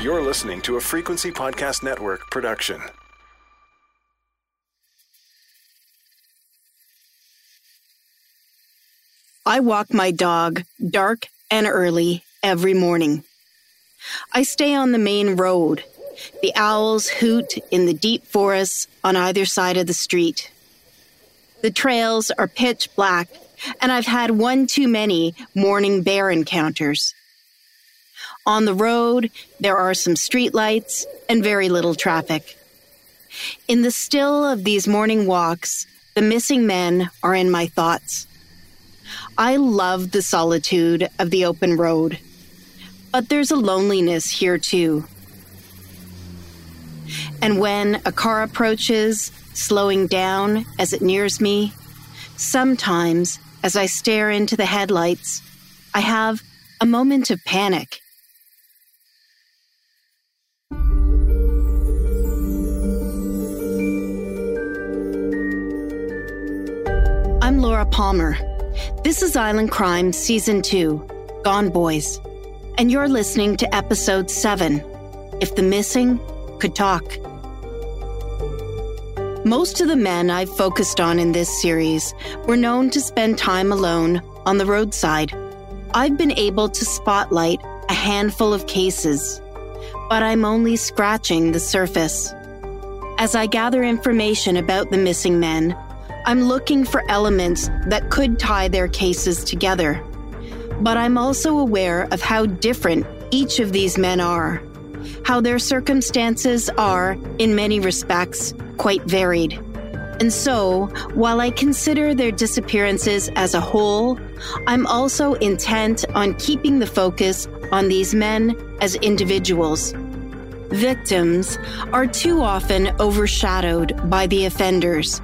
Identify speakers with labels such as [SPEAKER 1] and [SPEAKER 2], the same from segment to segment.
[SPEAKER 1] You're listening to a Frequency Podcast Network production.
[SPEAKER 2] I walk my dog dark and early every morning. I stay on the main road. The owls hoot in the deep forests on either side of the street. The trails are pitch black, and I've had one too many morning bear encounters. On the road, there are some streetlights and very little traffic. In the still of these morning walks, the missing men are in my thoughts. I love the solitude of the open road, but there's a loneliness here too. And when a car approaches, slowing down as it nears me, sometimes as I stare into the headlights, I have a moment of panic. Laura Palmer. This is Island Crime Season 2 Gone Boys. And you're listening to Episode 7 If the Missing Could Talk. Most of the men I've focused on in this series were known to spend time alone on the roadside. I've been able to spotlight a handful of cases, but I'm only scratching the surface. As I gather information about the missing men, I'm looking for elements that could tie their cases together. But I'm also aware of how different each of these men are, how their circumstances are, in many respects, quite varied. And so, while I consider their disappearances as a whole, I'm also intent on keeping the focus on these men as individuals. Victims are too often overshadowed by the offenders,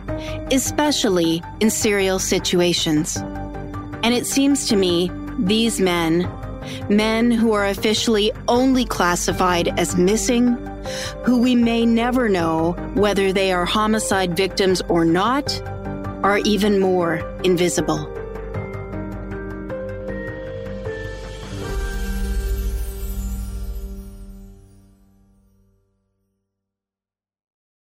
[SPEAKER 2] especially in serial situations. And it seems to me these men, men who are officially only classified as missing, who we may never know whether they are homicide victims or not, are even more invisible.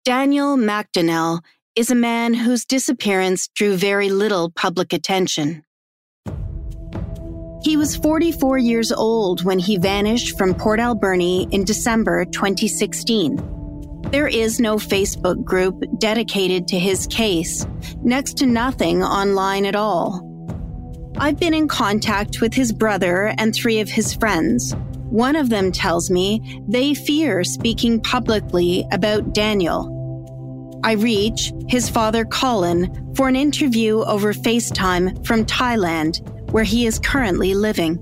[SPEAKER 2] Daniel McDonnell is a man whose disappearance drew very little public attention. He was 44 years old when he vanished from Port Alberni in December 2016. There is no Facebook group dedicated to his case, next to nothing online at all. I've been in contact with his brother and three of his friends. One of them tells me they fear speaking publicly about Daniel I reach his father Colin for an interview over FaceTime from Thailand, where he is currently living.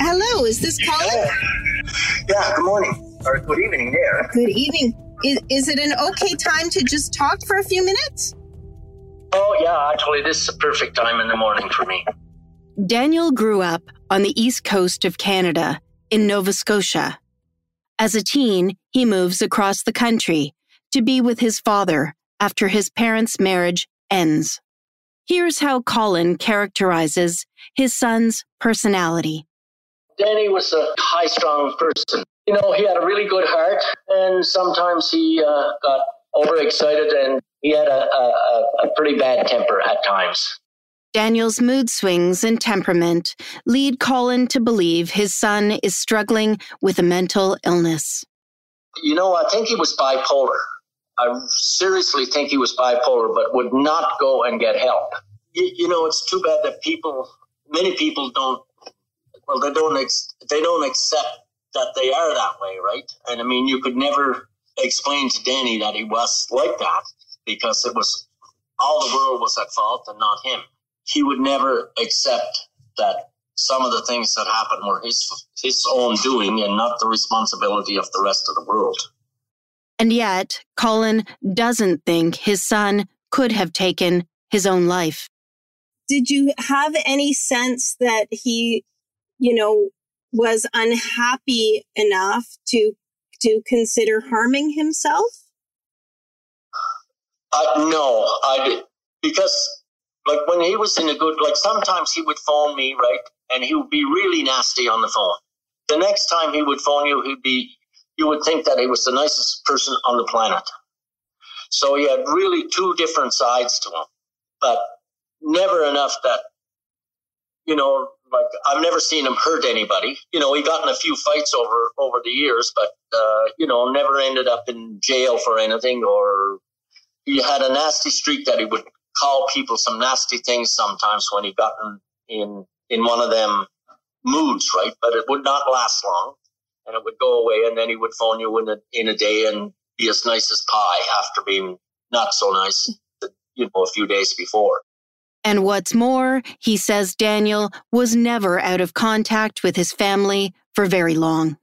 [SPEAKER 2] hello, is this Colin?
[SPEAKER 3] Yeah, good morning. Or good evening there.
[SPEAKER 2] Good evening. Is, is it an okay time to just talk for a few minutes?
[SPEAKER 3] Oh, yeah, actually, this is a perfect time in the morning for me.
[SPEAKER 2] Daniel grew up on the east coast of Canada in Nova Scotia. As a teen, he moves across the country to be with his father after his parents' marriage ends. Here's how Colin characterizes his son's personality.
[SPEAKER 3] Danny was a high strung person. You know, he had a really good heart, and sometimes he uh, got overexcited and he had a, a, a pretty bad temper at times.
[SPEAKER 2] Daniel's mood swings and temperament lead Colin to believe his son is struggling with a mental illness.
[SPEAKER 3] You know, I think he was bipolar. I seriously think he was bipolar, but would not go and get help. You, you know, it's too bad that people, many people don't, well, they don't, ex, they don't accept that they are that way, right? And I mean, you could never explain to Danny that he was like that because it was all the world was at fault and not him he would never accept that some of the things that happened were his his own doing and not the responsibility of the rest of the world.
[SPEAKER 2] And yet, Colin doesn't think his son could have taken his own life.
[SPEAKER 4] Did you have any sense that he, you know, was unhappy enough to to consider harming himself?
[SPEAKER 3] Uh, no, I did because like when he was in a good like sometimes he would phone me right and he would be really nasty on the phone. The next time he would phone you, he'd be, you would think that he was the nicest person on the planet. So he had really two different sides to him, but never enough that, you know, like I've never seen him hurt anybody. You know, he got in a few fights over over the years, but uh, you know, never ended up in jail for anything. Or he had a nasty streak that he would call people some nasty things sometimes when he got in in, in one of them moods, right? But it would not last long, and it would go away, and then he would phone you in a in a day and be as nice as pie after being not so nice, you know, a few days before.
[SPEAKER 2] And what's more, he says Daniel was never out of contact with his family for very long.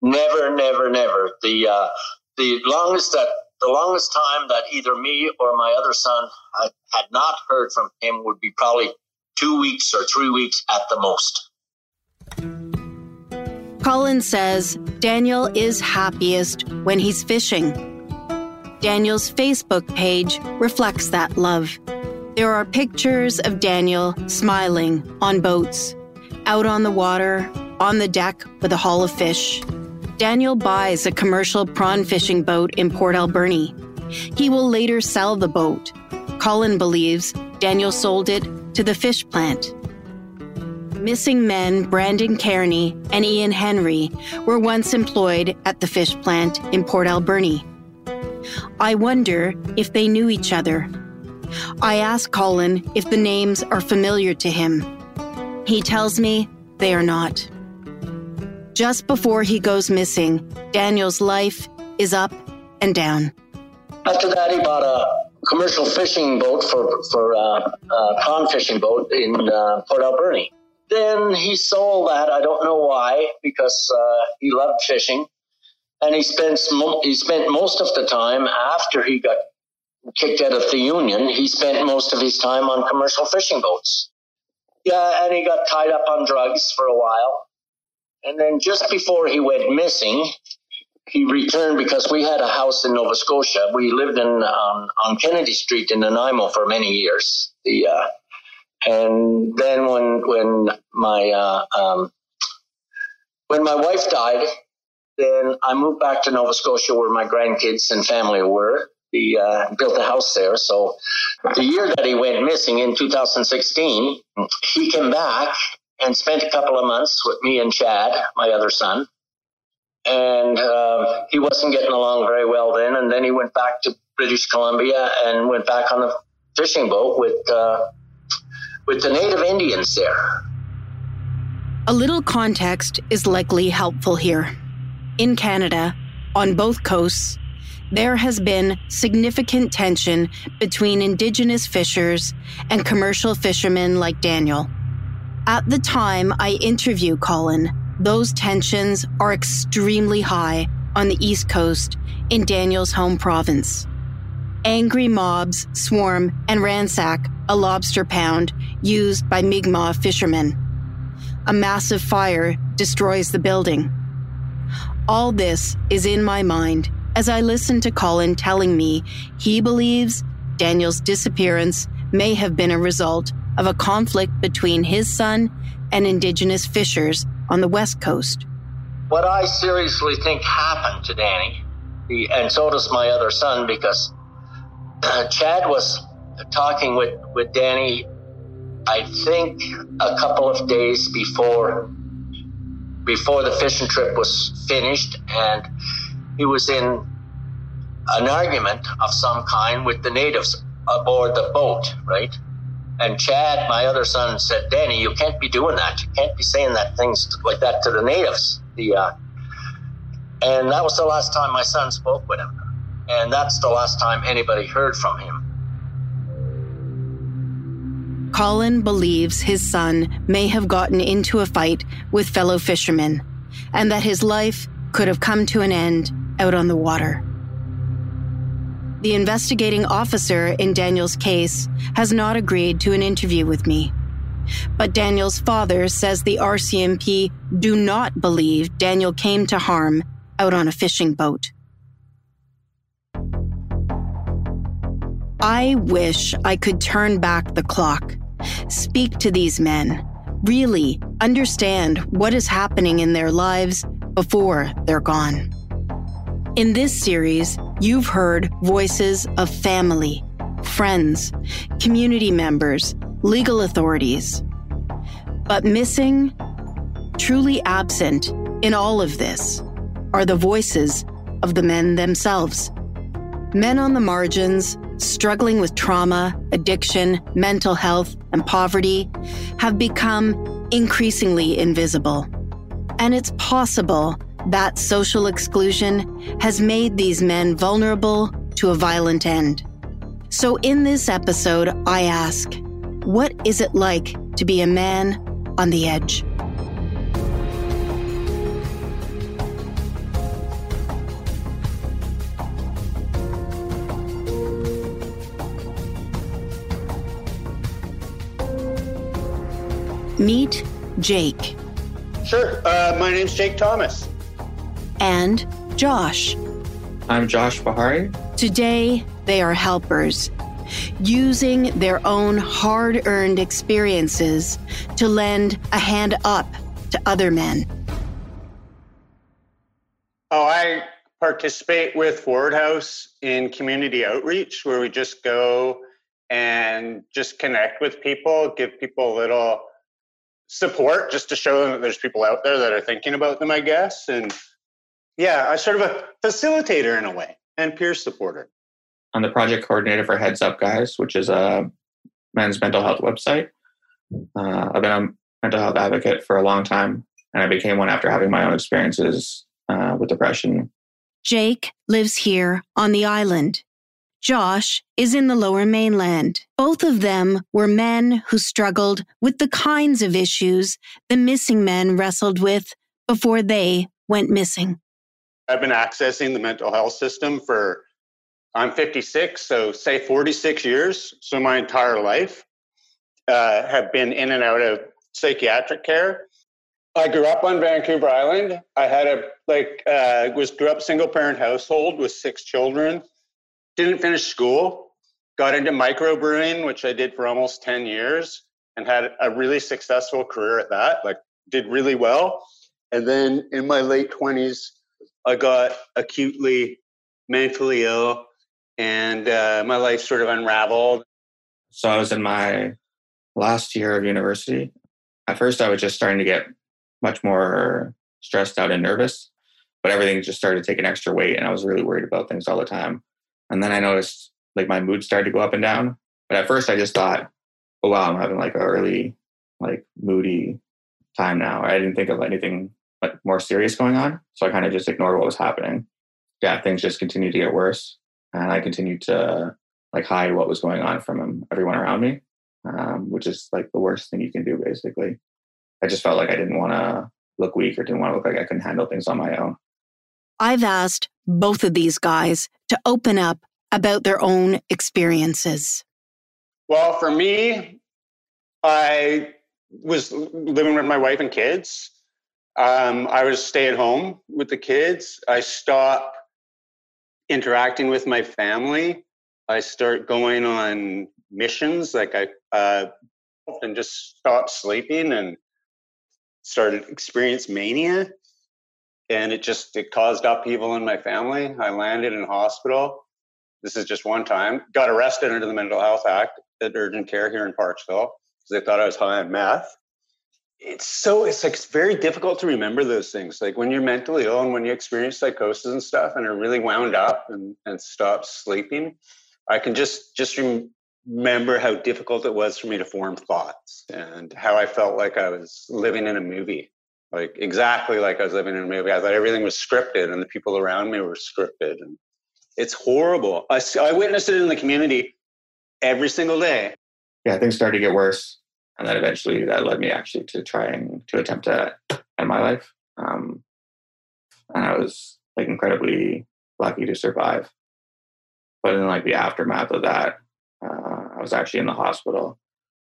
[SPEAKER 3] Never, never, never. The uh, the longest that the longest time that either me or my other son had not heard from him would be probably two weeks or three weeks at the most.
[SPEAKER 2] Colin says Daniel is happiest when he's fishing. Daniel's Facebook page reflects that love. There are pictures of Daniel smiling on boats, out on the water, on the deck with a haul of fish. Daniel buys a commercial prawn fishing boat in Port Alberni. He will later sell the boat. Colin believes Daniel sold it to the fish plant. Missing men Brandon Kearney and Ian Henry were once employed at the fish plant in Port Alberni. I wonder if they knew each other I ask Colin if the names are familiar to him. He tells me they are not. Just before he goes missing, Daniel's life is up and down.
[SPEAKER 3] After that, he bought a commercial fishing boat for for uh, a prawn fishing boat in uh, Port Alberni. Then he sold that. I don't know why, because uh, he loved fishing, and he spent he spent most of the time after he got kicked out of the union, he spent most of his time on commercial fishing boats. Yeah, and he got tied up on drugs for a while. And then just before he went missing, he returned because we had a house in Nova Scotia. We lived in um, on Kennedy Street in Nanaimo for many years. The uh, and then when when my uh, um, when my wife died, then I moved back to Nova Scotia where my grandkids and family were he uh, built a house there. So the year that he went missing in 2016, he came back and spent a couple of months with me and Chad, my other son. And uh, he wasn't getting along very well then. And then he went back to British Columbia and went back on a fishing boat with uh, with the native Indians there.
[SPEAKER 2] A little context is likely helpful here. In Canada, on both coasts, there has been significant tension between indigenous fishers and commercial fishermen like Daniel. At the time I interview Colin, those tensions are extremely high on the East Coast in Daniel's home province. Angry mobs swarm and ransack a lobster pound used by Mi'kmaq fishermen. A massive fire destroys the building. All this is in my mind as I listen to Colin telling me he believes Daniel's disappearance may have been a result of a conflict between his son and indigenous fishers on the West Coast.
[SPEAKER 3] What I seriously think happened to Danny, and so does my other son, because uh, Chad was talking with, with Danny, I think, a couple of days before before the fishing trip was finished, and he was in an argument of some kind with the natives aboard the boat, right? And Chad, my other son, said, "Danny, you can't be doing that. You can't be saying that things like that to the natives." The uh, and that was the last time my son spoke with him, and that's the last time anybody heard from him.
[SPEAKER 2] Colin believes his son may have gotten into a fight with fellow fishermen, and that his life could have come to an end out on the water. The investigating officer in Daniel's case has not agreed to an interview with me. But Daniel's father says the RCMP do not believe Daniel came to harm out on a fishing boat. I wish I could turn back the clock, speak to these men, really understand what is happening in their lives before they're gone. In this series, you've heard voices of family, friends, community members, legal authorities. But missing, truly absent in all of this, are the voices of the men themselves. Men on the margins, struggling with trauma, addiction, mental health, and poverty, have become increasingly invisible. And it's possible that social exclusion has made these men vulnerable to a violent end. So, in this episode, I ask what is it like to be a man on the edge? Meet Jake.
[SPEAKER 5] Sure. Uh, my name's Jake Thomas.
[SPEAKER 2] And Josh.
[SPEAKER 6] I'm Josh Bahari.
[SPEAKER 2] Today, they are helpers, using their own hard earned experiences to lend a hand up to other men.
[SPEAKER 5] Oh, I participate with Forward House in community outreach where we just go and just connect with people, give people a little support just to show them that there's people out there that are thinking about them, I guess. And yeah, I sort of a facilitator in a way and peer supporter.
[SPEAKER 6] I'm the project coordinator for Heads Up Guys, which is a men's mental health website. Uh, I've been a mental health advocate for a long time, and I became one after having my own experiences uh, with depression.
[SPEAKER 2] Jake lives here on the island. Josh is in the lower mainland. Both of them were men who struggled with the kinds of issues the missing men wrestled with before they went missing.
[SPEAKER 5] I've been accessing the mental health system for, I'm 56, so say 46 years. So my entire life uh, have been in and out of psychiatric care. I grew up on Vancouver Island. I had a, like, uh, was grew up single parent household with six children didn't finish school, got into microbrewing, which I did for almost 10 years and had a really successful career at that, like did really well. And then in my late 20s, I got acutely mentally ill and uh, my life sort of unraveled.
[SPEAKER 6] So I was in my last year of university. At first, I was just starting to get much more stressed out and nervous, but everything just started taking extra weight, and I was really worried about things all the time. And then I noticed like my mood started to go up and down. But at first I just thought, oh wow, I'm having like a really like moody time now. I didn't think of anything like more serious going on. So I kind of just ignored what was happening. Yeah, things just continued to get worse. And I continued to like hide what was going on from everyone around me, um, which is like the worst thing you can do basically. I just felt like I didn't want to look weak or didn't want to look like I couldn't handle things on my own.
[SPEAKER 2] I've asked both of these guys to open up about their own experiences.
[SPEAKER 5] Well, for me, I was living with my wife and kids. Um, I was stay at home with the kids. I stop interacting with my family. I start going on missions, like I uh, and just stopped sleeping and started experience mania and it just it caused upheaval in my family. I landed in hospital. This is just one time. Got arrested under the Mental Health Act at urgent care here in Parksville because they thought I was high on meth. It's so it's like it's very difficult to remember those things. Like when you're mentally ill and when you experience psychosis and stuff and are really wound up and, and stop sleeping, I can just just remember how difficult it was for me to form thoughts and how I felt like I was living in a movie like exactly like I was living in a movie. I thought everything was scripted and the people around me were scripted. And it's horrible. I, I witnessed it in the community every single day.
[SPEAKER 6] Yeah, things started to get worse. And then eventually that led me actually to trying to attempt to end my life. Um, and I was like incredibly lucky to survive. But in like the aftermath of that, uh, I was actually in the hospital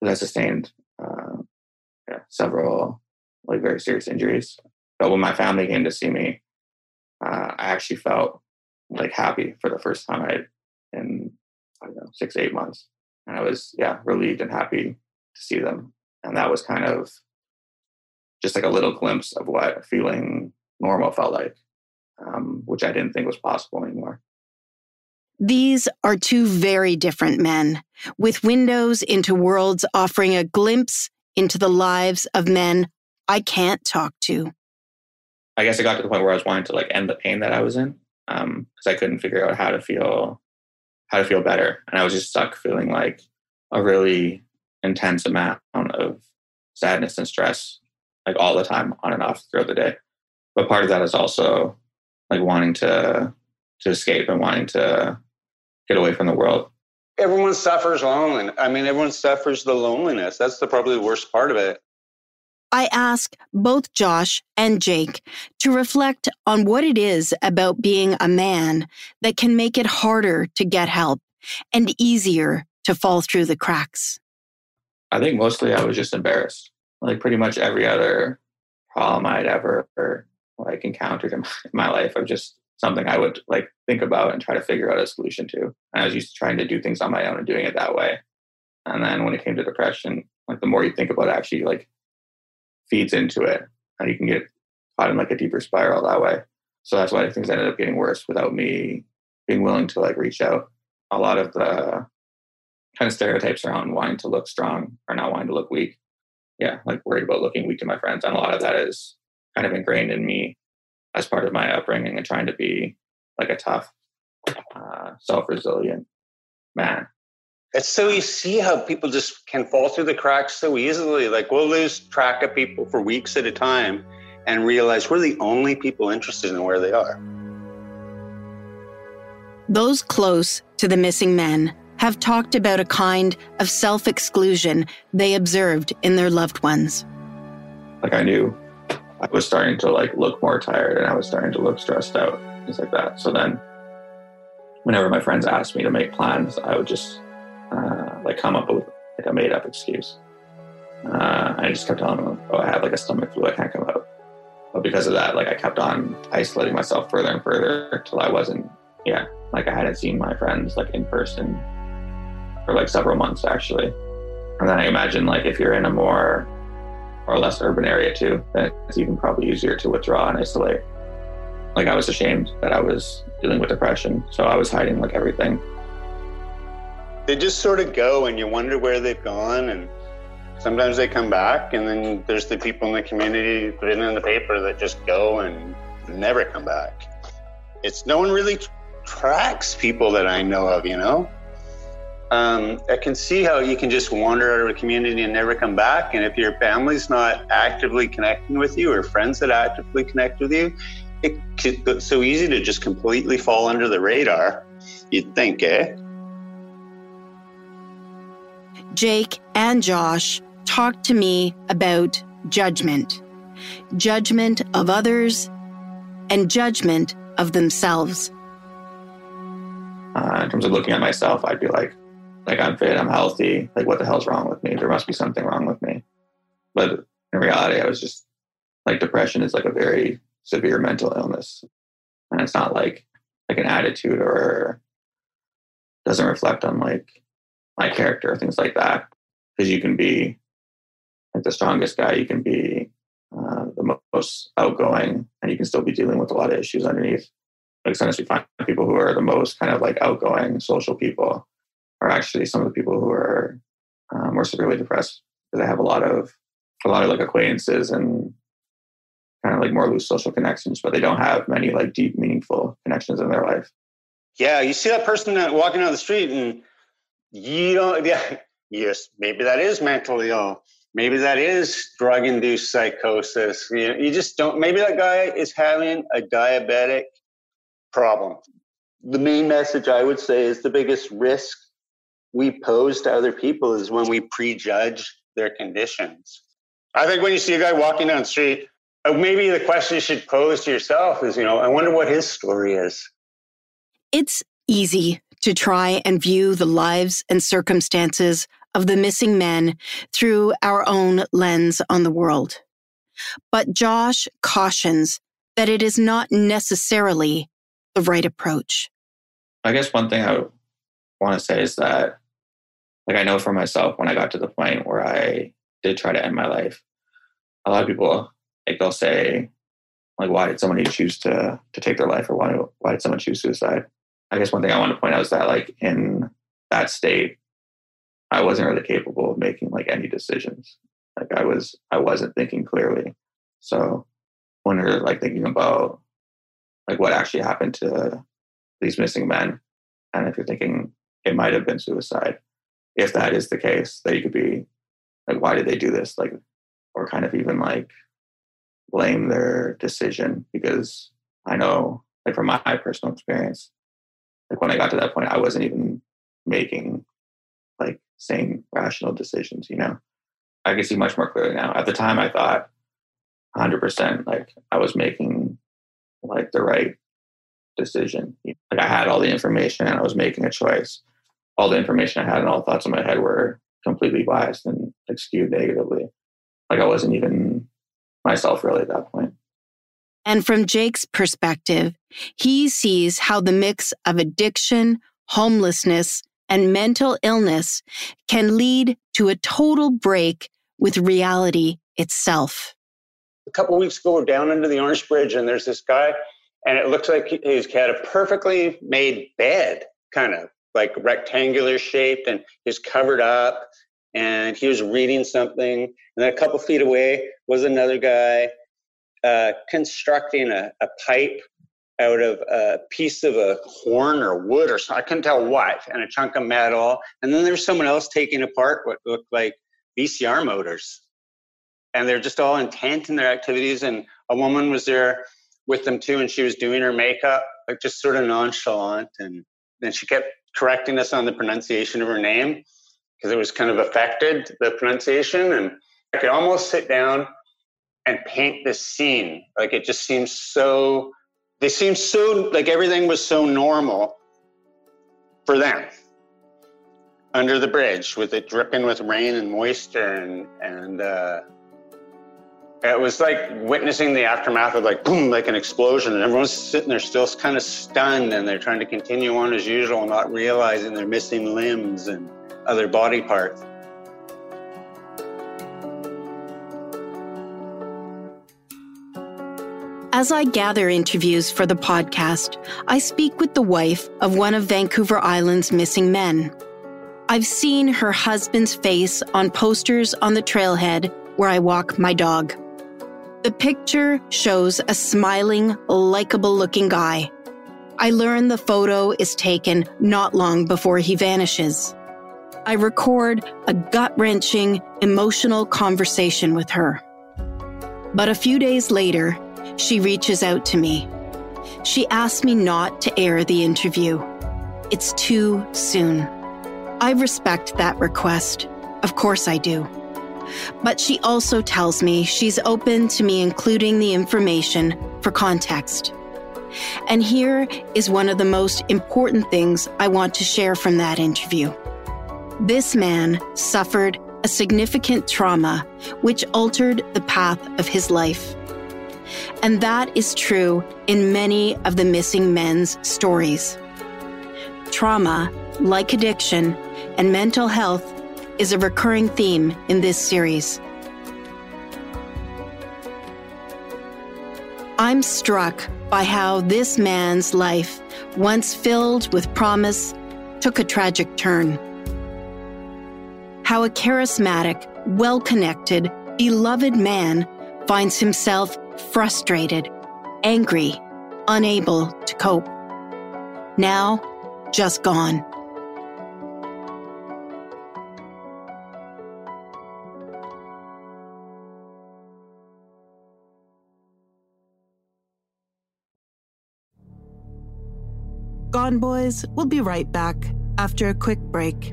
[SPEAKER 6] because I sustained uh, yeah, several like very serious injuries. But when my family came to see me, uh, I actually felt like happy for the first time I in I know six eight months, and I was yeah relieved and happy to see them. And that was kind of just like a little glimpse of what feeling normal felt like, um, which I didn't think was possible anymore.
[SPEAKER 2] These are two very different men, with windows into worlds offering a glimpse into the lives of men I can't talk to.
[SPEAKER 6] I guess I got to the point where I was wanting to like end the pain that I was in because um, I couldn't figure out how to feel how to feel better, and I was just stuck feeling like a really intense amount of sadness and stress, like all the time, on and off throughout the day. But part of that is also like wanting to to escape and wanting to get away from the world.
[SPEAKER 5] Everyone suffers loneliness. I mean, everyone suffers the loneliness. That's the probably the worst part of it.
[SPEAKER 2] I ask both Josh and Jake to reflect on what it is about being a man that can make it harder to get help and easier to fall through the cracks.
[SPEAKER 6] I think mostly I was just embarrassed. Like pretty much every other problem I'd ever like encountered in my life, of just something I would like think about and try to figure out a solution to. And I was used to trying to do things on my own and doing it that way. And then when it came to depression, like the more you think about it, actually like feeds into it and you can get caught in like a deeper spiral that way. So that's why things ended up getting worse without me being willing to like reach out. A lot of the kind of stereotypes around wanting to look strong or not wanting to look weak. Yeah, like worried about looking weak to my friends. And a lot of that is kind of ingrained in me as part of my upbringing and trying to be like a tough, uh, self-resilient man.
[SPEAKER 5] It's so you see how people just can fall through the cracks so easily. Like we'll lose track of people for weeks at a time and realize we're the only people interested in where they are.
[SPEAKER 2] Those close to the missing men have talked about a kind of self exclusion they observed in their loved ones.
[SPEAKER 6] Like I knew I was starting to like look more tired and I was starting to look stressed out, things like that. So then whenever my friends asked me to make plans, I would just uh, like come up with like a made up excuse. Uh, I just kept telling them, "Oh, I have like a stomach flu. I can't come out." But because of that, like I kept on isolating myself further and further till I wasn't, yeah, like I hadn't seen my friends like in person for like several months actually. And then I imagine like if you're in a more or less urban area too, then it's even probably easier to withdraw and isolate. Like I was ashamed that I was dealing with depression, so I was hiding like everything
[SPEAKER 5] they just sort of go and you wonder where they've gone and sometimes they come back and then there's the people in the community written in the paper that just go and never come back it's no one really tracks people that i know of you know um, i can see how you can just wander out of a community and never come back. And if your family's not actively connecting with you or friends that actively connect with you it could so easy to just completely fall under the radar you'd think eh?
[SPEAKER 2] Jake and Josh talked to me about judgment. Judgment of others and judgment of themselves.
[SPEAKER 6] Uh, in terms of looking at myself, I'd be like, like I'm fit, I'm healthy. Like, what the hell's wrong with me? There must be something wrong with me. But in reality, I was just like, depression is like a very severe mental illness, and it's not like like an attitude or doesn't reflect on like my character, things like that. Because you can be like the strongest guy, you can be uh, the most outgoing, and you can still be dealing with a lot of issues underneath. Like sometimes we find people who are the most kind of like outgoing social people are actually some of the people who are uh, more severely depressed because they have a lot of a lot of like acquaintances and kind of like more loose social connections, but they don't have many like deep, meaningful connections in their life.
[SPEAKER 5] Yeah, you see that person walking down the street and you don't yeah yes maybe that is mentally ill. Maybe that is drug induced psychosis. You, know, you just don't maybe that guy is having a diabetic problem. The main message i would say is the biggest risk we pose to other people is when we prejudge their conditions i think when you see a guy walking down the street uh, maybe the question you should pose to yourself is you know i wonder what his story is
[SPEAKER 2] it's easy to try and view the lives and circumstances of the missing men through our own lens on the world. But Josh cautions that it is not necessarily the right approach.
[SPEAKER 6] I guess one thing I want to say is that, like, I know for myself when I got to the point where I did try to end my life, a lot of people like they'll say, like, why did somebody choose to to take their life, or why why did someone choose suicide? I guess one thing I want to point out is that like in that state, I wasn't really capable of making like any decisions. Like I was I wasn't thinking clearly. So when you're like thinking about like what actually happened to these missing men, and if you're thinking it might have been suicide, if that is the case, that you could be like, why did they do this? Like, or kind of even like blame their decision because I know, like from my personal experience, like when I got to that point, I wasn't even making like sane, rational decisions. You know, I can see much more clearly now. At the time, I thought 100% like I was making like the right decision. Like I had all the information and I was making a choice. All the information I had and all the thoughts in my head were completely biased and like skewed negatively. Like I wasn't even myself really at that point.
[SPEAKER 2] And from Jake's perspective, he sees how the mix of addiction, homelessness, and mental illness can lead to a total break with reality itself.
[SPEAKER 5] A couple weeks ago, we're down under the Orange Bridge, and there's this guy, and it looks like he's had a perfectly made bed, kind of like rectangular shaped, and he's covered up, and he was reading something. And then a couple feet away was another guy uh, constructing a, a pipe out of a piece of a horn or wood or something. I couldn't tell what, and a chunk of metal. And then there's someone else taking apart what looked like VCR motors. And they're just all intent in their activities. And a woman was there with them too, and she was doing her makeup, like just sort of nonchalant. And then she kept correcting us on the pronunciation of her name because it was kind of affected the pronunciation. And I could almost sit down and paint this scene. Like it just seems so, they seem so, like everything was so normal for them under the bridge with it dripping with rain and moisture and, and, uh, it was like witnessing the aftermath of like boom, like an explosion, and everyone's sitting there still kind of stunned, and they're trying to continue on as usual, not realizing they're missing limbs and other body parts.
[SPEAKER 2] As I gather interviews for the podcast, I speak with the wife of one of Vancouver Island's missing men. I've seen her husband's face on posters on the trailhead where I walk my dog. The picture shows a smiling, likable looking guy. I learn the photo is taken not long before he vanishes. I record a gut wrenching, emotional conversation with her. But a few days later, she reaches out to me. She asks me not to air the interview. It's too soon. I respect that request. Of course I do. But she also tells me she's open to me including the information for context. And here is one of the most important things I want to share from that interview. This man suffered a significant trauma which altered the path of his life. And that is true in many of the missing men's stories. Trauma, like addiction and mental health, is a recurring theme in this series. I'm struck by how this man's life, once filled with promise, took a tragic turn. How a charismatic, well connected, beloved man finds himself frustrated, angry, unable to cope. Now, just gone. Gone Boys will be right back after a quick break.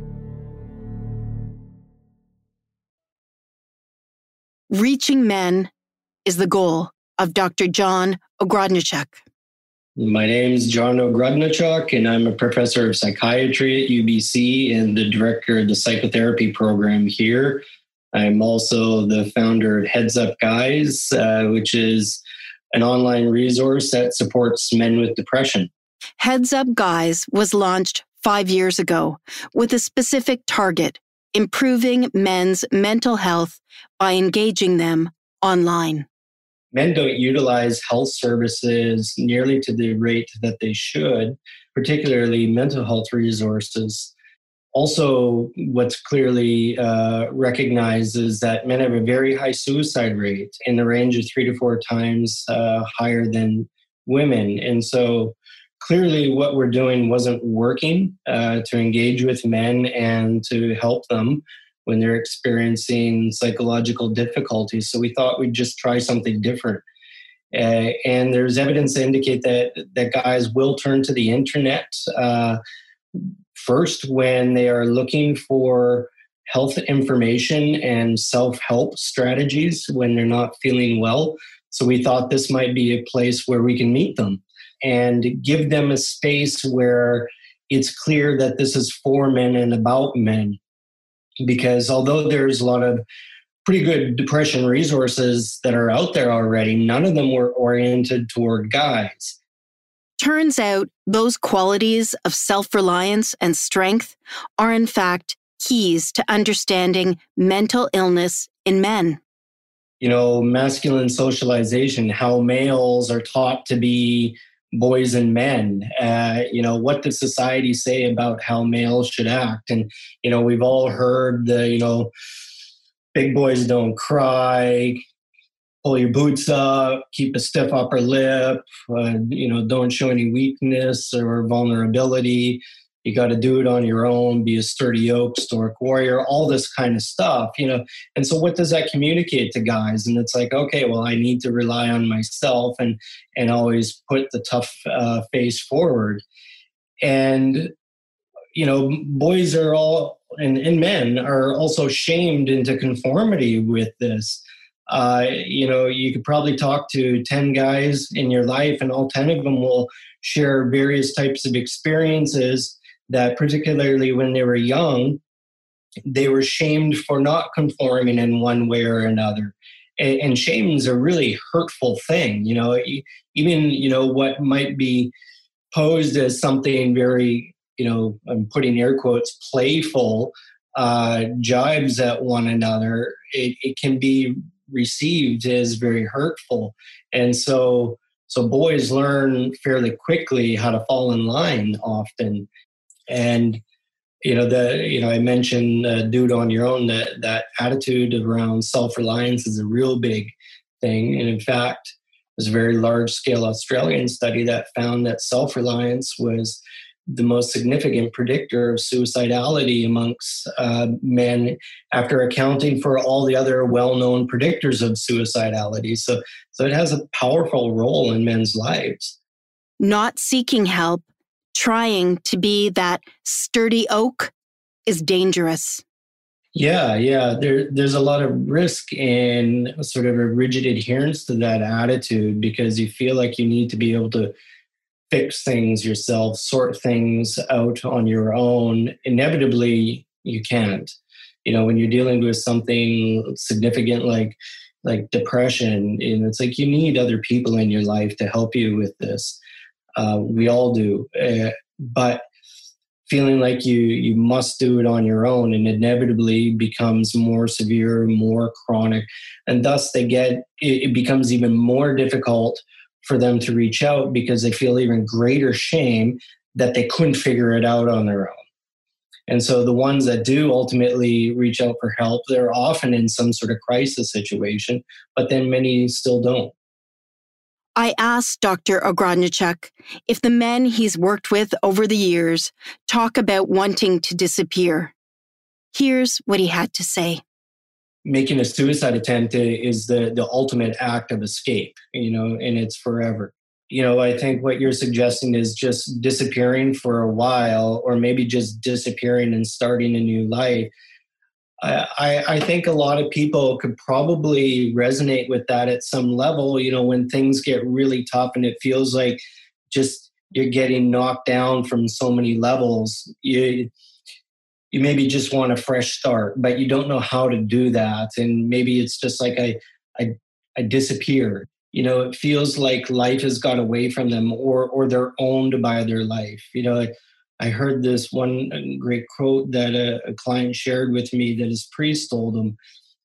[SPEAKER 2] Reaching men is the goal of Dr. John Ogrodniczuk.
[SPEAKER 7] My name is John Ogrodniczuk, and I'm a professor of psychiatry at UBC and the director of the psychotherapy program here. I'm also the founder of Heads Up Guys, uh, which is an online resource that supports men with depression.
[SPEAKER 2] Heads Up Guys was launched five years ago with a specific target improving men's mental health by engaging them online.
[SPEAKER 7] men don't utilize health services nearly to the rate that they should, particularly mental health resources. Also, what's clearly uh, recognized is that men have a very high suicide rate in the range of three to four times uh, higher than women. And so, clearly, what we're doing wasn't working uh, to engage with men and to help them when they're experiencing psychological difficulties. So, we thought we'd just try something different. Uh, and there's evidence to indicate that that guys will turn to the internet uh, first when they are looking for health information and self-help strategies when they're not feeling well. So we thought this might be a place where we can meet them and give them a space where it's clear that this is for men and about men. Because although there's a lot of pretty good depression resources that are out there already, none of them were oriented toward guys.
[SPEAKER 2] Turns out those qualities of self reliance and strength are, in fact, keys to understanding mental illness in men.
[SPEAKER 7] You know, masculine socialization, how males are taught to be boys and men. Uh, you know, what does society say about how males should act? And, you know, we've all heard the, you know, big boys don't cry, pull your boots up, keep a stiff upper lip, uh, you know, don't show any weakness or vulnerability. You got to do it on your own, be a sturdy oak, stoic warrior, all this kind of stuff, you know. And so, what does that communicate to guys? And it's like, okay, well, I need to rely on myself and and always put the tough uh, face forward. And you know, boys are all and, and men are also shamed into conformity with this uh, you know, you could probably talk to 10 guys in your life, and all 10 of them will share various types of experiences that, particularly when they were young, they were shamed for not conforming in one way or another. And, and shame is a really hurtful thing. You know, even, you know, what might be posed as something very, you know, I'm putting air quotes, playful, uh, jibes at one another, it, it can be received as very hurtful. And so so boys learn fairly quickly how to fall in line often. And you know the you know I mentioned uh, dude on your own that that attitude around self reliance is a real big thing. And in fact, there's a very large scale Australian study that found that self reliance was the most significant predictor of suicidality amongst uh, men after accounting for all the other well-known predictors of suicidality so so it has a powerful role in men's lives
[SPEAKER 2] not seeking help trying to be that sturdy oak is dangerous
[SPEAKER 7] yeah yeah there, there's a lot of risk in sort of a rigid adherence to that attitude because you feel like you need to be able to fix things yourself, sort things out on your own, inevitably you can't. You know, when you're dealing with something significant like like depression, and it's like you need other people in your life to help you with this. Uh, we all do, uh, but feeling like you you must do it on your own and inevitably becomes more severe more chronic and thus they get it, it becomes even more difficult for them to reach out because they feel even greater shame that they couldn't figure it out on their own. And so the ones that do ultimately reach out for help, they're often in some sort of crisis situation, but then many still don't.
[SPEAKER 2] I asked Dr. Ogrodniczuk if the men he's worked with over the years talk about wanting to disappear. Here's what he had to say
[SPEAKER 7] making a suicide attempt is the the ultimate act of escape you know and it's forever you know i think what you're suggesting is just disappearing for a while or maybe just disappearing and starting a new life I, I think a lot of people could probably resonate with that at some level you know when things get really tough and it feels like just you're getting knocked down from so many levels you you maybe just want a fresh start, but you don't know how to do that. And maybe it's just like I, I, I disappear. You know, it feels like life has got away from them, or or they're owned by their life. You know, I, heard this one uh, great quote that a, a client shared with me that his priest told him.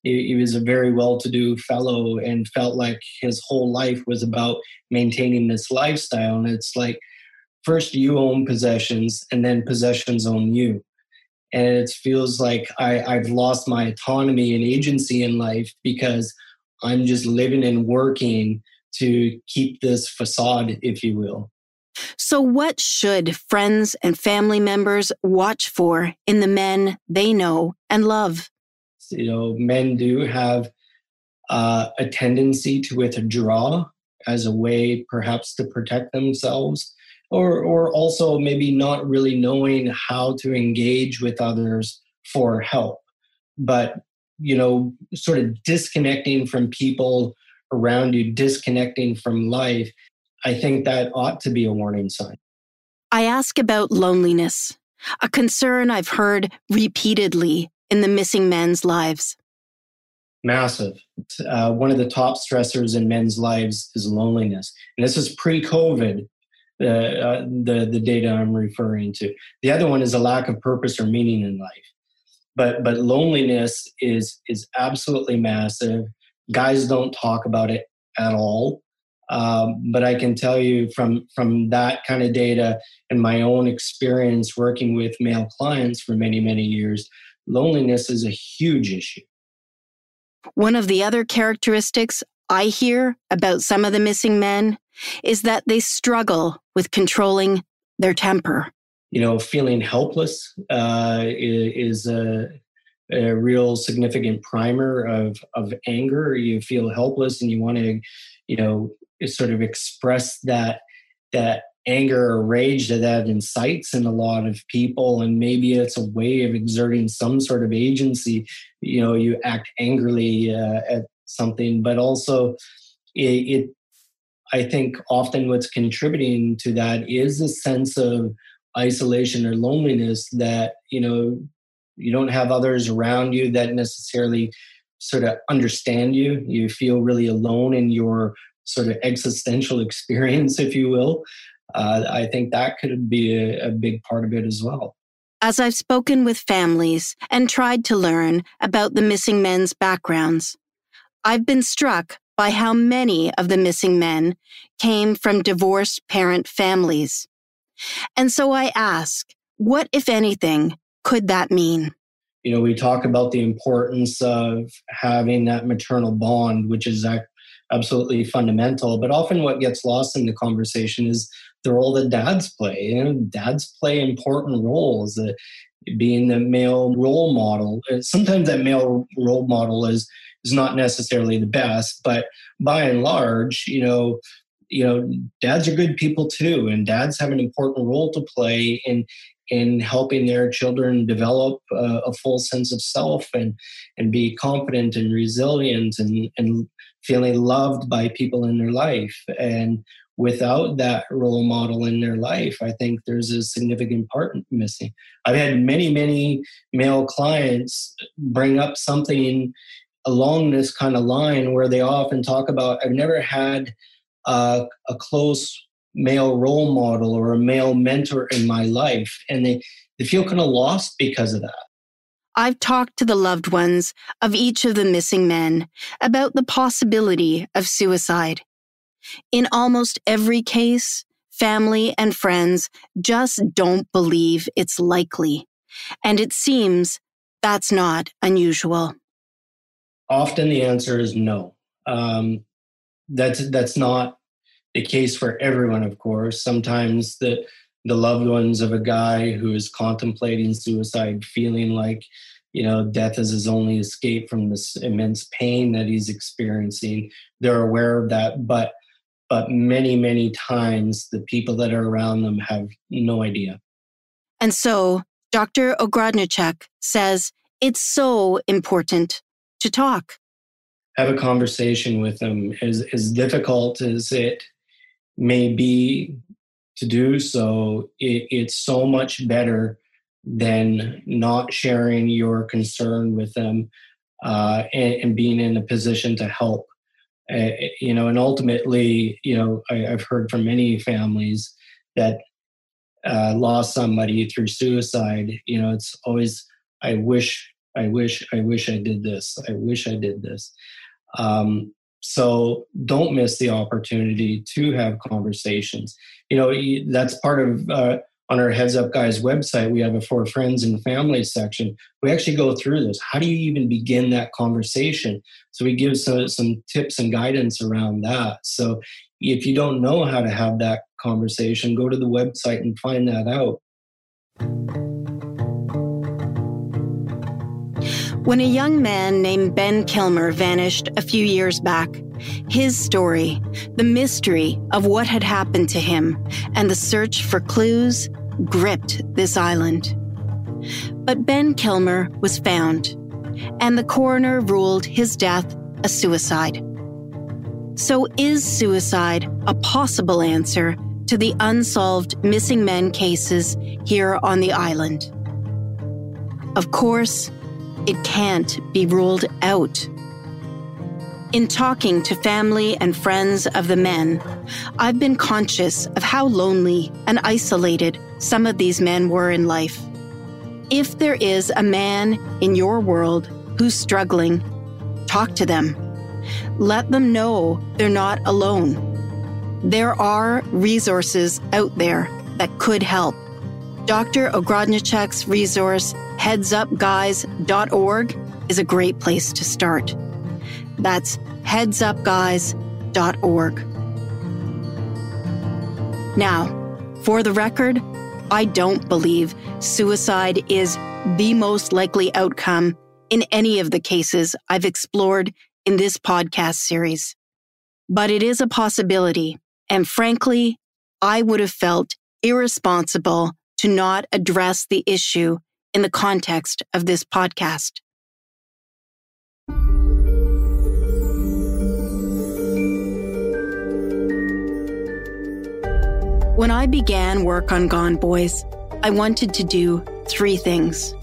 [SPEAKER 7] He, he was a very well to do fellow and felt like his whole life was about maintaining this lifestyle. And it's like, first you own possessions and then possessions own you. And it feels like I, I've lost my autonomy and agency in life because I'm just living and working to keep this facade, if you will.
[SPEAKER 2] So, what should friends and family members watch for in the men they know and love?
[SPEAKER 7] You know, men do have uh, a tendency to withdraw as a way, perhaps, to protect themselves, or, or also maybe not really knowing how to engage with others for help. But, you know, sort of disconnecting from people around you, disconnecting from life I think that ought to be a warning sign.
[SPEAKER 2] I ask about loneliness, a concern I've heard repeatedly in the missing men's lives.
[SPEAKER 7] Massive. Uh, one of the top stressors in men's lives is loneliness. And this is pre COVID, uh, uh, the, the data I'm referring to. The other one is a lack of purpose or meaning in life. But, but loneliness is, is absolutely massive. Guys don't talk about it at all. Um, but I can tell you from from that kind of data and my own experience working with male clients for many many years, loneliness is a huge issue.
[SPEAKER 2] One of the other characteristics I hear about some of the missing men is that they struggle with controlling their temper.
[SPEAKER 7] You know, feeling helpless uh, is a, a real significant primer of of anger. You feel helpless and you want to, you know, sort of express that that anger or rage that that incites in a lot of people. And maybe it's a way of exerting some sort of agency. You know you act angrily uh, at something but also it, it i think often what's contributing to that is a sense of isolation or loneliness that you know you don't have others around you that necessarily sort of understand you. You feel really alone in your sort of existential experience, if you will, uh, I think that could be a, a big part of it as well.
[SPEAKER 2] As I've spoken with families and tried to learn about the missing men's backgrounds, I've been struck by how many of the missing men came from divorced parent families. And so I ask, what, if anything, could that mean?
[SPEAKER 7] You know, we talk about the importance of having that maternal bond, which is absolutely fundamental. But often what gets lost in the conversation is the role that dads play. You know, dads play important roles. Uh, being the male role model. Uh, sometimes that male role model is is not necessarily the best, but by and large, you know, you know, dads are good people too, and dads have an important role to play in in helping their children develop uh, a full sense of self and and be confident and resilient and and feeling loved by people in their life. And without that role model in their life, I think there's a significant part missing. I've had many, many male clients bring up something along this kind of line where they often talk about, I've never had a, a close male role model or a male mentor in my life. And they, they feel kind of lost because of that.
[SPEAKER 2] I've talked to the loved ones of each of the missing men about the possibility of suicide. In almost every case, family and friends just don't believe it's likely. And it seems that's not unusual.
[SPEAKER 7] Often the answer is no. Um, that's, that's not the case for everyone, of course. Sometimes the the loved ones of a guy who is contemplating suicide, feeling like, you know, death is his only escape from this immense pain that he's experiencing. They're aware of that, but but many, many times the people that are around them have no idea.
[SPEAKER 2] And so Dr. Ogrodniczuk says it's so important to talk.
[SPEAKER 7] Have a conversation with them. As, as difficult as it may be to do so, it, it's so much better than not sharing your concern with them uh, and, and, being in a position to help. Uh, you know, and ultimately, you know, I, have heard from many families that uh, lost somebody through suicide. You know, it's always I wish I wish, I wish I did this. I wish I did this. Um, so don't miss the opportunity to have conversations. You know, that's part of uh, on our Heads Up Guys website. We have a for friends and family section. We actually go through this. How do you even begin that conversation? So we give some, some tips and guidance around that. So if you don't know how to have that conversation, go to the website and find that out.
[SPEAKER 2] When a young man named Ben Kilmer vanished a few years back, his story, the mystery of what had happened to him, and the search for clues gripped this island. But Ben Kilmer was found, and the coroner ruled his death a suicide. So, is suicide a possible answer to the unsolved missing men cases here on the island? Of course, it can't be ruled out. In talking to family and friends of the men, I've been conscious of how lonely and isolated some of these men were in life. If there is a man in your world who's struggling, talk to them. Let them know they're not alone. There are resources out there that could help. Dr. Ogrodniczuk's resource, headsupguys.org, is a great place to start. That's headsupguys.org. Now, for the record, I don't believe suicide is the most likely outcome in any of the cases I've explored in this podcast series. But it is a possibility, and frankly, I would have felt irresponsible to not address the issue in the context of this podcast. When I began work on Gone Boys, I wanted to do three things.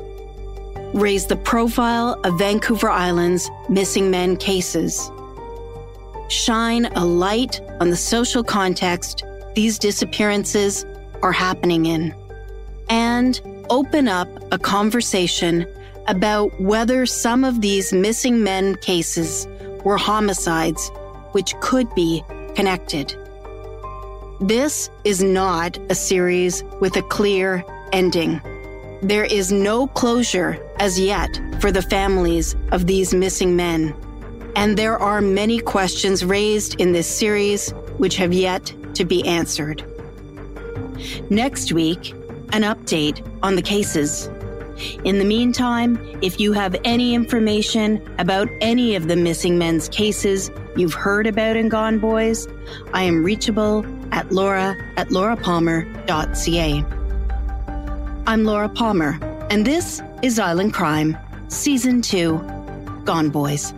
[SPEAKER 2] Raise the profile of Vancouver Island's missing men cases, shine a light on the social context these disappearances are happening in. And open up a conversation about whether some of these missing men cases were homicides which could be connected. This is not a series with a clear ending. There is no closure as yet for the families of these missing men. And there are many questions raised in this series which have yet to be answered. Next week, an update on the cases. In the meantime, if you have any information about any of the missing men's cases you've heard about in Gone Boys, I am reachable at laura at laurapalmer.ca. I'm Laura Palmer, and this is Island Crime, Season 2 Gone Boys.